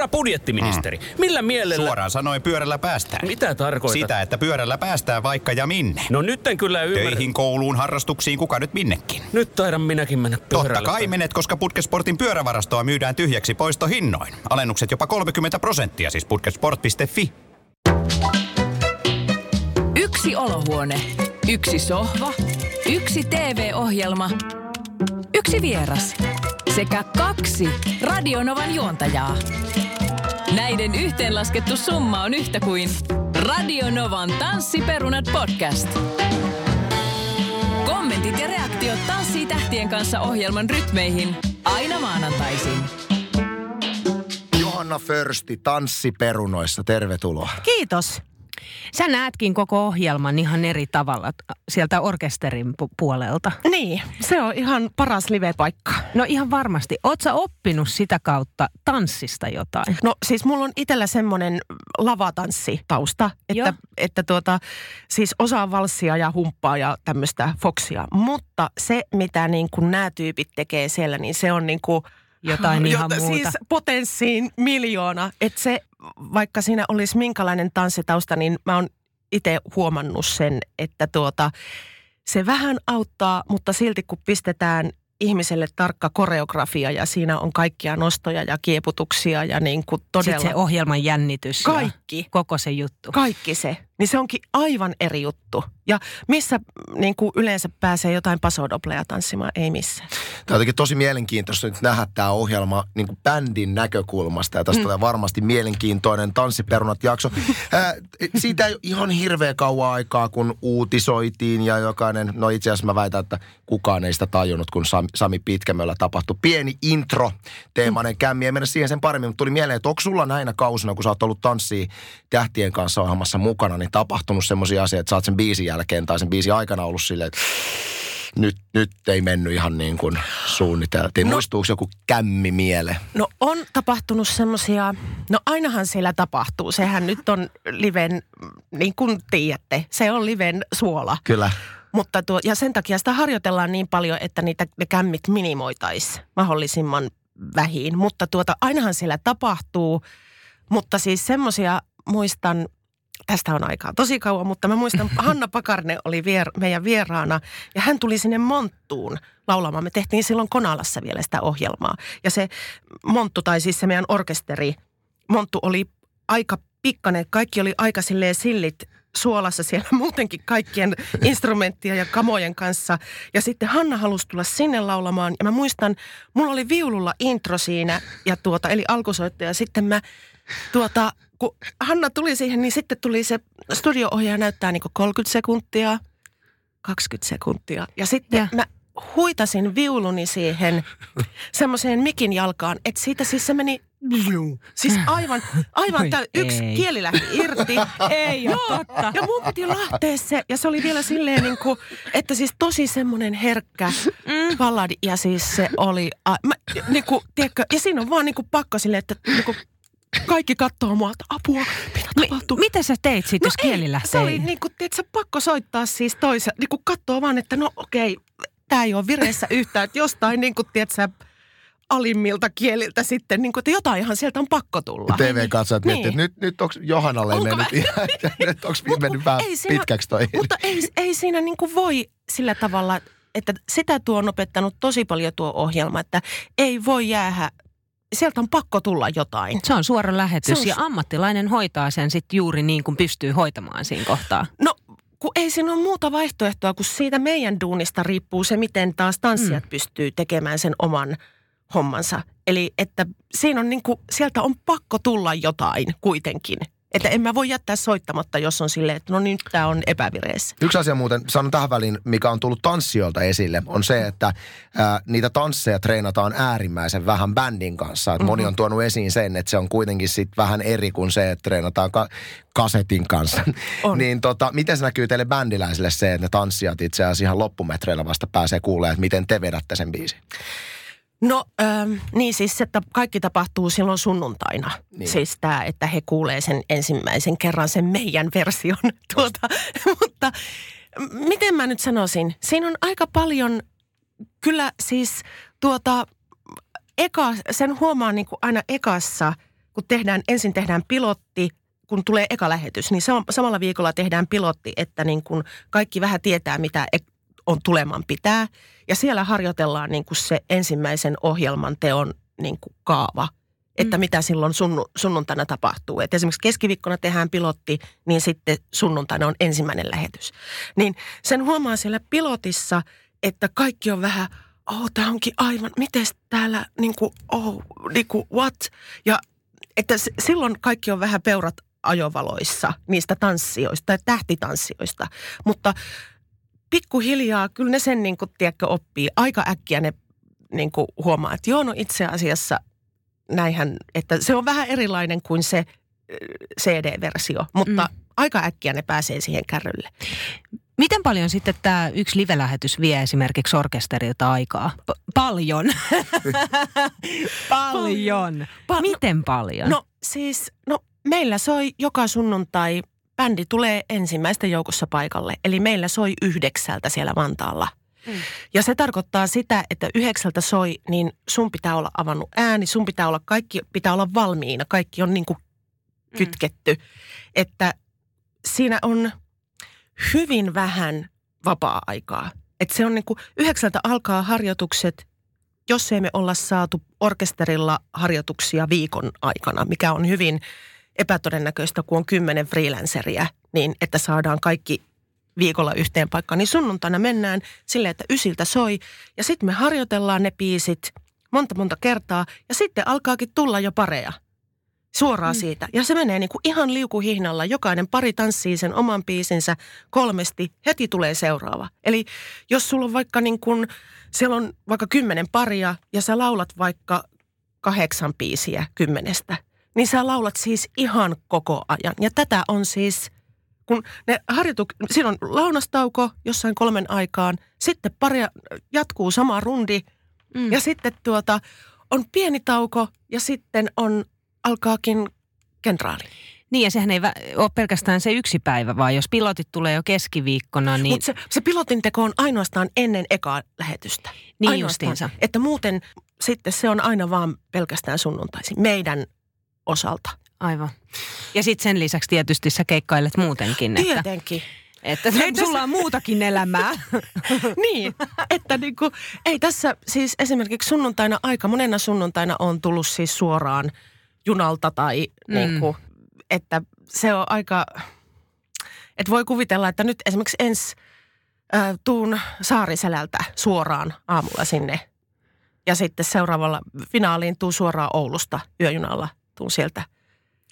Herra budjettiministeri, mm. millä mielellä... Suoraan sanoen pyörällä päästään. Mitä tarkoitat? Sitä, että pyörällä päästään vaikka ja minne. No nyt en kyllä ymmärrä. Töihin, kouluun, harrastuksiin, kuka nyt minnekin. Nyt taidan minäkin mennä pyörällä. Totta kai menet, koska Putkesportin pyörävarastoa myydään tyhjäksi poistohinnoin. Alennukset jopa 30 prosenttia, siis putkesport.fi. Yksi olohuone, yksi sohva, yksi TV-ohjelma, yksi vieras sekä kaksi Radionovan juontajaa. Näiden yhteenlaskettu summa on yhtä kuin Radionovan Tanssiperunat podcast. Kommentit ja reaktiot Tanssii tähtien kanssa ohjelman rytmeihin aina maanantaisin. Johanna Försti Tanssiperunoissa, tervetuloa. Kiitos. Sä näetkin koko ohjelman ihan eri tavalla sieltä orkesterin pu- puolelta. Niin, se on ihan paras live-paikka. No ihan varmasti. Oot sä oppinut sitä kautta tanssista jotain? No siis mulla on itsellä semmoinen lavatanssitausta, että, että tuota, siis osaa valssia ja humppaa ja tämmöistä foksia. Mutta se, mitä niin kuin nämä tyypit tekee siellä, niin se on niin kuin jotain ihan muuta. Siis potenssiin miljoona. Että se, vaikka siinä olisi minkälainen tanssitausta, niin mä oon itse huomannut sen, että tuota, se vähän auttaa, mutta silti kun pistetään ihmiselle tarkka koreografia ja siinä on kaikkia nostoja ja kieputuksia ja niin kuin todella... Sitten se ohjelman jännitys Kaikki. ja koko se juttu. Kaikki se. Niin se onkin aivan eri juttu. Ja missä niin kuin yleensä pääsee jotain pasodopleja tanssimaan? Ei missään. Tämä on jotenkin tosi mielenkiintoista nyt nähdä tämä ohjelma niin kuin bändin näkökulmasta. Ja tästä mm. tulee varmasti mielenkiintoinen Tanssiperunat-jakso. Ää, siitä ei ole ihan hirveä kauan aikaa, kun uutisoitiin ja jokainen, no itse asiassa mä väitän, että kukaan ei sitä tajunnut, kun Sami, Sami Pitkämöllä tapahtui. Pieni intro teemainen mm. kämmi, ei mennä siihen sen paremmin, mutta tuli mieleen, että onko sulla näinä kausina, kun sä oot ollut tanssii tähtien kanssa ohjelmassa mukana, niin tapahtunut semmoisia asioita, että sä oot sen biisin jälkeen tai sen biisin aikana ollut silleen, että nyt, nyt ei mennyt ihan niin kuin suunniteltiin. No, Muistuuko joku kämmi miele? No on tapahtunut semmoisia, no ainahan siellä tapahtuu. Sehän nyt on liven, niin kuin tiedätte, se on liven suola. Kyllä. Mutta tuo, ja sen takia sitä harjoitellaan niin paljon, että niitä ne kämmit minimoitaisiin mahdollisimman vähin. Mutta tuota, ainahan siellä tapahtuu, mutta siis semmoisia muistan, tästä on aikaa tosi kauan, mutta mä muistan, Hanna Pakarne oli vier, meidän vieraana ja hän tuli sinne Monttuun laulamaan. Me tehtiin silloin Konalassa vielä sitä ohjelmaa. Ja se Monttu, tai siis se meidän orkesteri, Monttu oli aika pikkanen, kaikki oli aika silleen sillit suolassa siellä muutenkin kaikkien instrumenttien ja kamojen kanssa. Ja sitten Hanna halusi tulla sinne laulamaan. Ja mä muistan, mulla oli viululla intro siinä, ja tuota, eli alkusoitto. Ja sitten mä tuota, kun Hanna tuli siihen, niin sitten tuli se studio-ohjaaja näyttää niin 30 sekuntia, 20 sekuntia. Ja sitten ja. mä huitasin viuluni siihen semmoiseen mikin jalkaan, että siitä siis se meni Siis aivan, aivan täy- yksi ei. kieli lähti irti. ei Joo, totta. Ja mun piti lähteä se. Ja se oli vielä silleen niin kuin, että siis tosi semmoinen herkkä mm. balladi. Ja siis se oli, a, mä, niin kuin, tiedätkö, ja siinä on vaan niin kuin pakko silleen, että niin kuin, kaikki katsoo mua, että apua, mitä tapahtuu? Mi- mitä sä teit sitten, no jos kieli lähtee? Se oli niin kuin, tiedätkö, pakko soittaa siis toisen, niin kuin katsoo vaan, että no okei, tämä ei ole vireessä yhtään, että jostain niin kuin, tiedätkö, alimmilta kieliltä sitten, niin kuin, että jotainhan sieltä on pakko tulla. TV-katsojat niin. miettii, että nyt, nyt onko Johannalle onko mennyt ihan, nyt onko mennyt vähän siinä, pitkäksi toi. Mutta ei, ei siinä niin kuin voi sillä tavalla, että sitä tuo on opettanut tosi paljon tuo ohjelma, että ei voi jäädä sieltä on pakko tulla jotain. Se on suora lähetys on... ja ammattilainen hoitaa sen sitten juuri niin kuin pystyy hoitamaan siinä kohtaa. No kun ei siinä ole muuta vaihtoehtoa, kun siitä meidän duunista riippuu se, miten taas tanssijat mm. pystyy tekemään sen oman hommansa. Eli että siinä on niin kuin, sieltä on pakko tulla jotain kuitenkin. Että en mä voi jättää soittamatta, jos on silleen, että no nyt tämä on epävireessä. Yksi asia muuten, sanon tähän väliin, mikä on tullut tanssijoilta esille, on se, että ää, niitä tansseja treenataan äärimmäisen vähän bändin kanssa. Mm-hmm. Moni on tuonut esiin sen, että se on kuitenkin sit vähän eri kuin se, että treenataan ka- kasetin kanssa. On. niin tota, miten se näkyy teille bändiläisille se, että ne tanssijat itse asiassa ihan loppumetreillä vasta pääsee kuulemaan, että miten te vedätte sen biisin? No ähm, niin siis, että kaikki tapahtuu silloin sunnuntaina. Niin. Siis tämä, että he kuulee sen ensimmäisen kerran sen meidän version. Tuota, mutta miten mä nyt sanoisin? Siinä on aika paljon, kyllä siis tuota, eka, sen huomaa niin kuin aina ekassa, kun tehdään, ensin tehdään pilotti, kun tulee eka lähetys, niin sam- samalla viikolla tehdään pilotti, että niin kun kaikki vähän tietää, mitä on tuleman pitää. Ja siellä harjoitellaan niin kuin se ensimmäisen ohjelman teon niin kuin kaava, että Mm. mitä silloin sunnu, sunnuntaina tapahtuu. Et esimerkiksi keskiviikkona tehdään pilotti, niin sitten sunnuntaina on ensimmäinen lähetys. Niin sen huomaa siellä pilotissa, että kaikki on vähän, oh, tämä onkin aivan, miten täällä, niin kuin, oh, niin kuin, what? Ja että s- silloin kaikki on vähän peurat ajovaloissa niistä tanssijoista tai tähtitanssijoista. Mutta pikkuhiljaa kyllä ne sen niin kuin, tiedätkö, oppii. Aika äkkiä ne niin kuin, huomaa, että joo, no itse asiassa näinhän, että se on vähän erilainen kuin se CD-versio, mutta mm. aika äkkiä ne pääsee siihen kärrylle. Miten paljon sitten tämä yksi live-lähetys vie esimerkiksi orkesterilta aikaa? P- paljon. paljon. Pa- Miten paljon? No siis, no meillä soi joka sunnuntai, bändi tulee ensimmäisten joukossa paikalle. Eli meillä soi yhdeksältä siellä Vantaalla. Mm. Ja se tarkoittaa sitä, että yhdeksältä soi, niin sun pitää olla avannut ääni, sun pitää olla, kaikki pitää olla valmiina, kaikki on niin kuin kytketty. Että siinä on hyvin vähän vapaa-aikaa. Että se on niin kuin, yhdeksältä alkaa harjoitukset, jos ei me olla saatu orkesterilla harjoituksia viikon aikana, mikä on hyvin epätodennäköistä, kun on kymmenen freelanceria, niin että saadaan kaikki viikolla yhteen paikkaan, niin sunnuntaina mennään silleen, että ysiltä soi ja sitten me harjoitellaan ne biisit monta monta kertaa ja sitten alkaakin tulla jo pareja suoraan mm. siitä. Ja se menee niin kuin ihan liukuhihnalla. Jokainen pari tanssii sen oman biisinsä kolmesti, heti tulee seuraava. Eli jos sulla on vaikka niin kuin, siellä on vaikka kymmenen paria ja sä laulat vaikka kahdeksan biisiä kymmenestä, niin sä laulat siis ihan koko ajan. Ja tätä on siis, kun ne harjoitu, siinä on launastauko jossain kolmen aikaan, sitten paria jatkuu sama rundi Mm. ja sitten tuota on pieni tauko ja sitten on alkaakin kenraali. Niin ja sehän ei ole pelkästään se yksi päivä, vaan jos pilotit tulee jo keskiviikkona, niin, Mutta se, se pilotin teko on ainoastaan ennen ekaa lähetystä. niin Ainoastaan. justiinsa. Että muuten sitten se on aina vaan pelkästään sunnuntaisin meidän osalta. Aivan. Ja sitten sen lisäksi tietysti sä keikkailet muutenkin, että, Tietenkin. että Ei tässä- sulla on muutakin elämää. niin, että niinku, ei tässä siis esimerkiksi sunnuntaina aika monena sunnuntaina on tullut siis suoraan junalta tai Mm. mm. niinku, että se on aika, että voi kuvitella, että nyt esimerkiksi ensi äh, tuun Saariselältä suoraan aamulla sinne ja sitten seuraavalla finaaliin tuu suoraan Oulusta yöjunalla, tuun sieltä.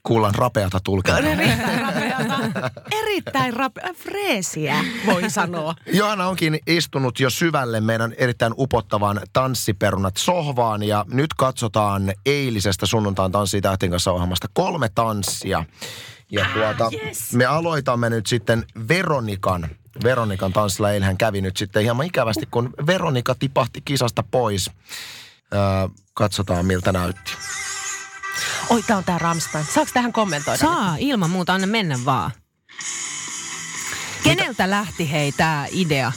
Kuullaan rapeata tulkintaa. Erittäin rapeata, erittäin rapea, freesiä voi sanoa. Johanna onkin istunut jo syvälle meidän erittäin upottavan tanssiperunat sohvaan ja nyt katsotaan eilisestä sunnuntain tanssii tähtien kanssa ohjelmasta kolme tanssia. Ja tuota, yes. me aloitamme nyt sitten Veronikan. Veronikan tanssilla eilen hän kävi nyt sitten hieman ikävästi, kun Veronika tipahti kisasta pois. Öö, katsotaan miltä näytti. Oi, tää on tää Ramstein. Saako tähän kommentoida? Saa, ilman muuta, anna mennä vaan. Keneltä lähti hei tää idea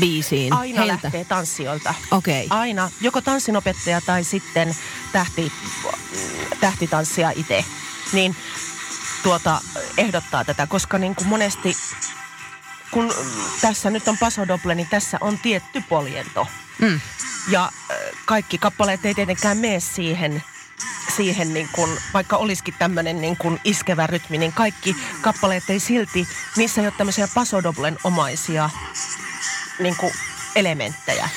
biisiin? Aina Heiltä. lähtee tanssijoilta. Okei. Okay. Aina. Joko tanssinopettaja tai sitten tähti, tähtitanssija itse. Niin tuota, ehdottaa tätä, koska niin kuin monesti, kun tässä nyt on Paso Doble, niin tässä on tietty poljento. Mm. Ja kaikki kappaleet ei tietenkään mene siihen, siihen niin kuin, vaikka olisikin tämmöinen niin kuin iskevä rytmi, niin kaikki kappaleet ei silti, niissä ei ole tämmöisiä pasodoblen omaisia niin elementtejä.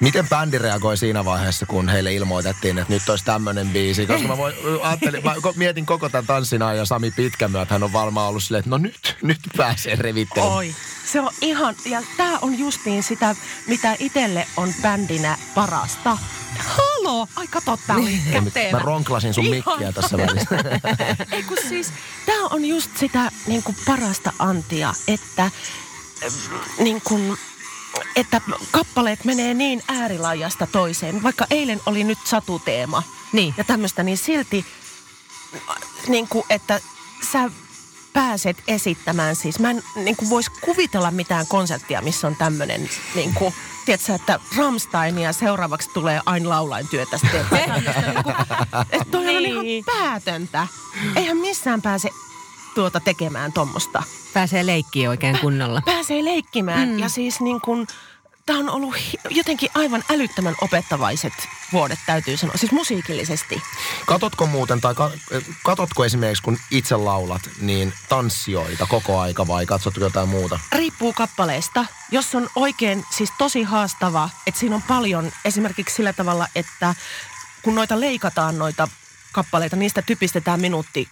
Miten bändi reagoi siinä vaiheessa, kun heille ilmoitettiin, että nyt olisi tämmöinen biisi? Koska mä, voin, ajattelin, mä mietin koko tämän tanssin ajan Sami Pitkämyö, että hän on varmaan ollut silleen, että no nyt, nyt pääsee revittelemään. Oi, se on ihan, ja tämä on justiin sitä, mitä itselle on bändinä parasta. Halo! Ai kato, tää oli Mä kätevä. ronklasin sun Ihan. mikkiä tässä välissä. Ei kun siis, tämä on just sitä niin kuin parasta antia, että niin kuin, että kappaleet menee niin äärilaajasta toiseen. Vaikka eilen oli nyt satuteema Niin. ja tämmöistä, niin silti niin kuin, että sä pääset esittämään siis. Mä en niin kuin vois kuvitella mitään konserttia, missä on tämmöinen niin kuin tiedätkö, että Rammsteinia seuraavaksi tulee aina laulain työtä sitten. niin kuin, että toi on ihan Niin. päätöntä. Eihän missään pääse tuota tekemään tuommoista. Pääsee leikkiin oikein kunnolla. Pääsee leikkimään mm. ja siis niin kuin, tämä on ollut jotenkin aivan älyttömän opettavaiset vuodet, täytyy sanoa. Siis musiikillisesti. Katotko muuten, tai ka- katotko esimerkiksi kun itse laulat, niin tanssijoita koko aika vai katsotko jotain muuta? riippuu kappaleesta. Jos on oikein siis tosi haastava, että siinä on paljon esimerkiksi sillä tavalla, että kun noita leikataan noita kappaleita, niistä typistetään minuutti,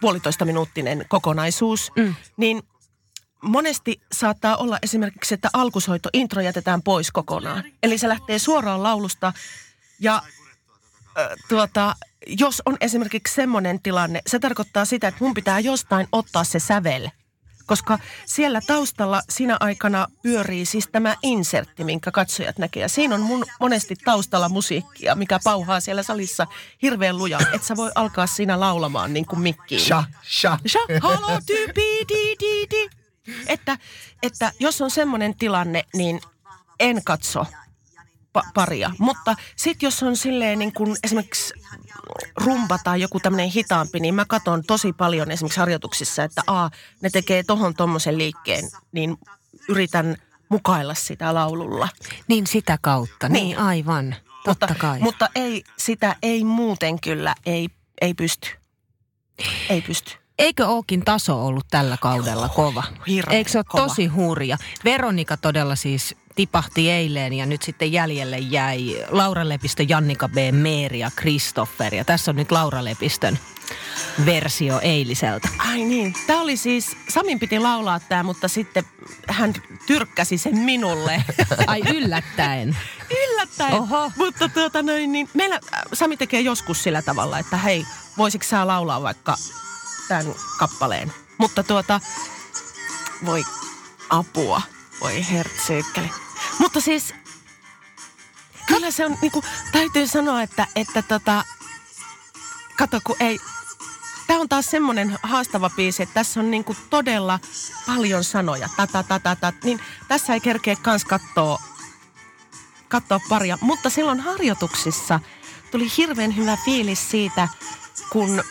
puolitoista minuuttinen kokonaisuus, mm. niin monesti saattaa olla esimerkiksi, että alkusoitto, intro jätetään pois kokonaan. Eli se lähtee suoraan laulusta ja ö, tuota, jos on esimerkiksi semmoinen tilanne, se tarkoittaa sitä, että mun pitää jostain ottaa se sävel. Koska siellä taustalla siinä aikana pyörii siis tämä insertti, minkä katsojat näkee. Ja siinä on mun monesti taustalla musiikkia, mikä pauhaa siellä salissa hirveän lujaa. Että sä voi alkaa siinä laulamaan niin kuin mikkiin. Sha, sha. Sha, halo, tyypi, di, di, di. Että, että jos on semmoinen tilanne, niin en katso pa- paria. Mutta sitten jos on silleen niin kuin esimerkiksi rumba tai joku tämmöinen hitaampi, niin mä katson tosi paljon esimerkiksi harjoituksissa, että a, ne tekee tohon tommosen liikkeen, niin yritän mukailla sitä laululla. Niin sitä kautta, niin, Niin. aivan. Totta mutta, kai. Mutta ei, sitä ei muuten kyllä, ei, ei pysty. Ei pysty. Eikö ookin taso ollut tällä kaudella kova? hirveän Eikö se ole kova. tosi hurja? Veronika todella siis tipahti eilen ja nyt sitten jäljelle jäi Laura Lepistö, Jannika B, Meeri ja Kristoffer. Ja tässä on nyt Laura Lepistön versio eiliseltä. Ai niin. Tämä oli siis, Samin piti laulaa tämä, mutta sitten hän tyrkkäsi sen minulle. Ai yllättäen. Yllättäen. Oho. Mutta tuota noin, niin meillä äh, Sami tekee joskus sillä tavalla, että hei, voisitko sä laulaa vaikka tämän kappaleen. Mutta tuota, voi apua, voi hertsyykkeli. Mutta siis, kyllä se on, niinku, täytyy sanoa, että, että tota, kato kun ei, Tämä on taas semmoinen haastava biisi, että tässä on niinku todella paljon sanoja. Ta, ta, ta, ta, ta, niin tässä ei kerkeä kans katsoa katsoa paria. Mutta silloin harjoituksissa tuli hirveän hyvä fiilis siitä, kun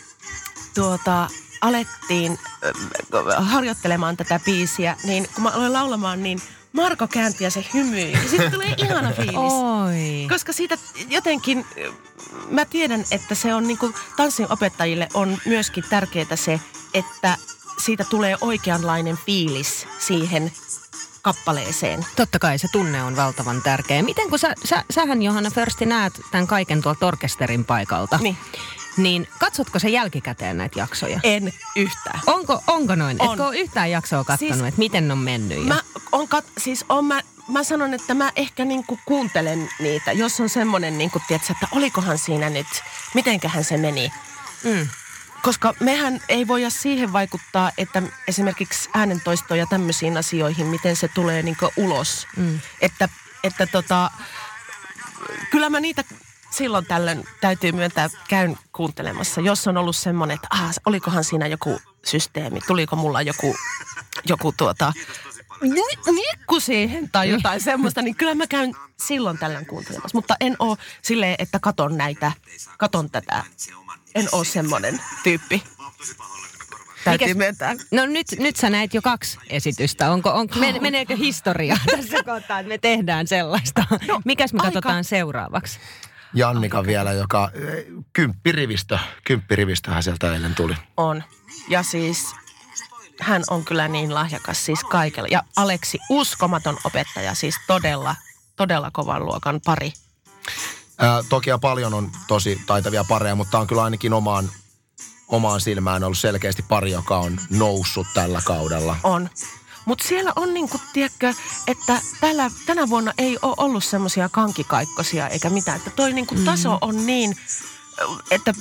tuota, alettiin harjoittelemaan tätä biisiä, niin kun mä aloin laulamaan, niin Marko käänti ja se hymyi. Ja sitten tulee ihana fiilis. Oi. Koska siitä jotenkin, mä tiedän, että se on niin kuin tanssin opettajille on myöskin tärkeää se, että siitä tulee oikeanlainen fiilis siihen kappaleeseen. Totta kai se tunne on valtavan tärkeä. Miten kun sä, sä, sähän Johanna Försti näet tämän kaiken tuolta orkesterin paikalta, Niin. Niin katsotko se jälkikäteen näitä jaksoja? En yhtään. Onko, onko noin? On. Etkö ole yhtään jaksoa katsonut, Siis- että miten on mennyt? Ja... Mä, on kat, siis on mä, mä sanon, että mä ehkä niinku kuuntelen niitä, jos on semmoinen, niinku, tiedätkö, että olikohan siinä nyt, mitenköhän se meni. Mm. Koska mehän ei voida siihen vaikuttaa, että esimerkiksi äänentoisto ja tämmöisiin asioihin, miten se tulee niinku ulos. Mm. Että, että tota, kyllä mä niitä silloin tällöin täytyy myöntää, käyn kuuntelemassa. Jos on ollut semmoinen, että ah, olikohan siinä joku systeemi, tuliko mulla joku, joku tuota, ni- nikku siihen tai jotain semmoista, niin kyllä mä käyn silloin tällöin kuuntelemassa. Mutta en oo silleen, että katon näitä, katon tätä. En oo semmoinen tyyppi. Täytyy Mikäs- myöntää. No nyt, nyt sä näet jo kaksi esitystä. Onko, on, men, meneekö historia tässä kohtaa, että me tehdään sellaista? No, Mikäs me aika- katsotaan seuraavaksi? Jannika vielä, joka eh, kymppirivistö, kymppirivistöhän sieltä eilen tuli. On. Ja siis hän on kyllä niin lahjakas siis kaikella. Ja Aleksi, uskomaton opettaja, siis todella, todella kovan luokan pari. Ää, toki ja paljon on tosi taitavia pareja, mutta on kyllä ainakin omaan, omaan silmään ollut selkeästi pari, joka on noussut tällä kaudella. On. Mutta siellä on niinku, tiedätkö, että tällä, tänä vuonna ei ole ollut semmoisia kankikaikkosia eikä mitään. Että toi niinku taso on niin, että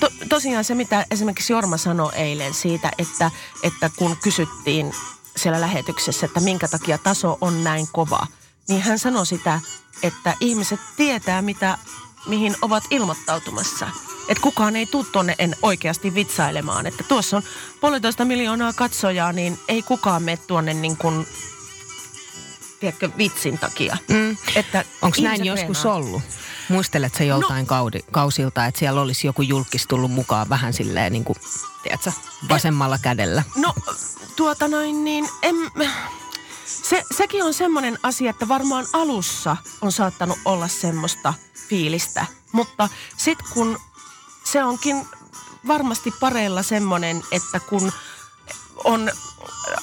to, tosiaan se, mitä esimerkiksi Jorma sanoi eilen siitä, että, että kun kysyttiin siellä lähetyksessä, että minkä takia taso on näin kova, niin hän sanoi sitä, että ihmiset tietää, mitä, mihin ovat ilmoittautumassa. Että kukaan ei tule tuonne en oikeasti vitsailemaan. Että tuossa on puolitoista miljoonaa katsojaa, niin ei kukaan mene tuonne niin kuin tiedätkö, vitsin takia. Mm. Että Onko näin joskus treenaa. ollut? Muistelet sä joltain no. kaudi, kausilta, että siellä olisi joku julkis tullut mukaan vähän silleen niin kuin, tiedätkö, vasemmalla kädellä? No tuota noin niin, en, se, sekin on semmoinen asia, että varmaan alussa on saattanut olla semmoista fiilistä. Mutta sitten kun se onkin varmasti pareilla semmoinen, että kun on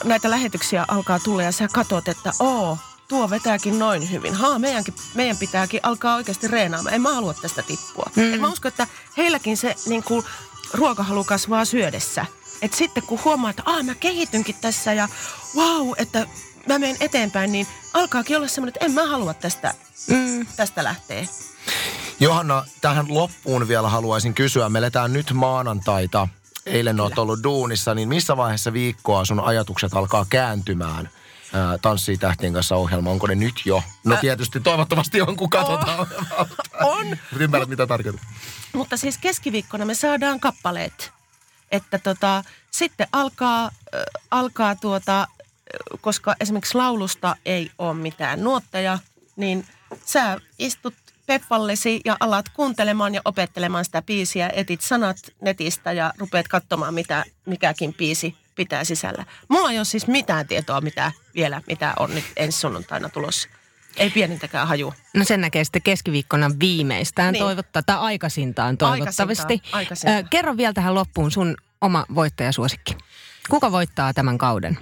näitä lähetyksiä alkaa tulla ja sä katot, että oo, tuo vetääkin noin hyvin. Haa, meidänkin, meidän pitääkin alkaa oikeasti reenaamaan. En mä halua tästä tippua. Mm. Et mä uskon, että heilläkin se niin kuin, ruokahalu kasvaa syödessä. Et sitten kun huomaa, että Aa, mä kehitynkin tässä ja wow, että mä menen eteenpäin, niin alkaakin olla semmoinen, että en mä halua tästä, mm. tästä lähteä. Johanna, tähän loppuun vielä haluaisin kysyä. Me eletään nyt maanantaita. Eilen olet ollut duunissa, niin missä vaiheessa viikkoa sun ajatukset alkaa kääntymään ää, Tanssii tähtien kanssa ohjelma? Onko ne nyt jo? No tietysti toivottavasti on, kun katsotaan. On. Mut Ymmärrät, mitä tarkoitan. Mutta siis keskiviikkona me saadaan kappaleet. Että tota, sitten alkaa, äh, alkaa tuota, koska esimerkiksi laulusta ei ole mitään nuotteja, niin sä istut peppallesi ja alat kuuntelemaan ja opettelemaan sitä biisiä, etit sanat netistä ja rupeat katsomaan, mitä mikäkin biisi pitää sisällä. Mulla ei ole siis mitään tietoa mitä vielä, mitä on nyt ensi sunnuntaina tulossa. Ei pienintäkään haju. No sen näkee sitten keskiviikkona viimeistään Niin. toivottaa, tai aikaisintaan toivottavasti. Aikaisintaan, aikaisintaan. Ö, kerro vielä tähän loppuun sun oma voittajasuosikki. Kuka voittaa tämän kauden?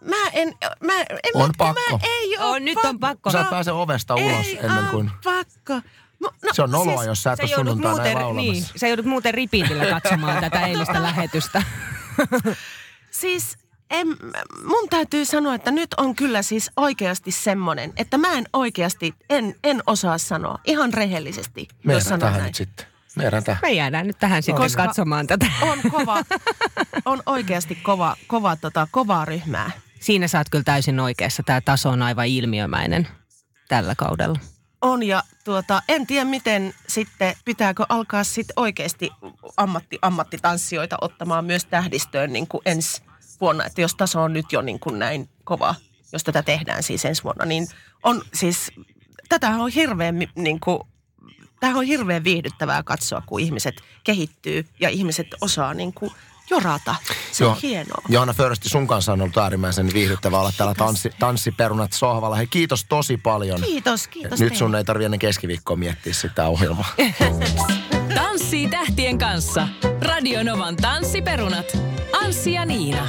Mä en, mä, en On mä, pakko. Mä ei Oo, ole nyt on pakko. Sä et pääse ovesta ulos ei ennen kuin... pakko. No, no, Se on noloa, jos sä et ole sunnuntaina muuten, niin, sä joudut muuten ripiitillä katsomaan tätä eilistä lähetystä. Siis en, mun täytyy sanoa, että nyt on kyllä siis oikeasti semmoinen, että mä en oikeasti, en, en osaa sanoa ihan rehellisesti, jos Meidän sanon tähän näin. nyt sitten. Meidän tähän. Me jäädään nyt tähän sitten Koska- katsomaan tätä. On kova, on oikeasti kova, kova tota, kovaa ryhmää. Siinä saat kyllä täysin oikeassa. Tämä taso on aivan ilmiömäinen tällä kaudella. On ja tuota, en tiedä miten sitten, pitääkö alkaa sitten oikeasti ammatti, ammattitanssijoita ottamaan myös tähdistöön niin kuin ensi vuonna. Että jos taso on nyt jo niin kuin näin kova, jos tätä tehdään siis ensi vuonna, niin on siis, tätä on hirveän niin kuin, Tämähän on hirveän viihdyttävää katsoa, kun ihmiset kehittyy ja ihmiset osaa niin kuin jorata. Se on Joo. hienoa. Johanna Försti, sun kanssa on ollut äärimmäisen viihdyttävää olla täällä tanssi, tanssiperunat sohvalla. Hei, kiitos tosi paljon. Kiitos, kiitos Nyt teille. sun ei tarvi ennen keskiviikkoa miettiä sitä ohjelmaa. Tanssii tähtien kanssa. Radionovan tanssiperunat. Anssi ja Niina.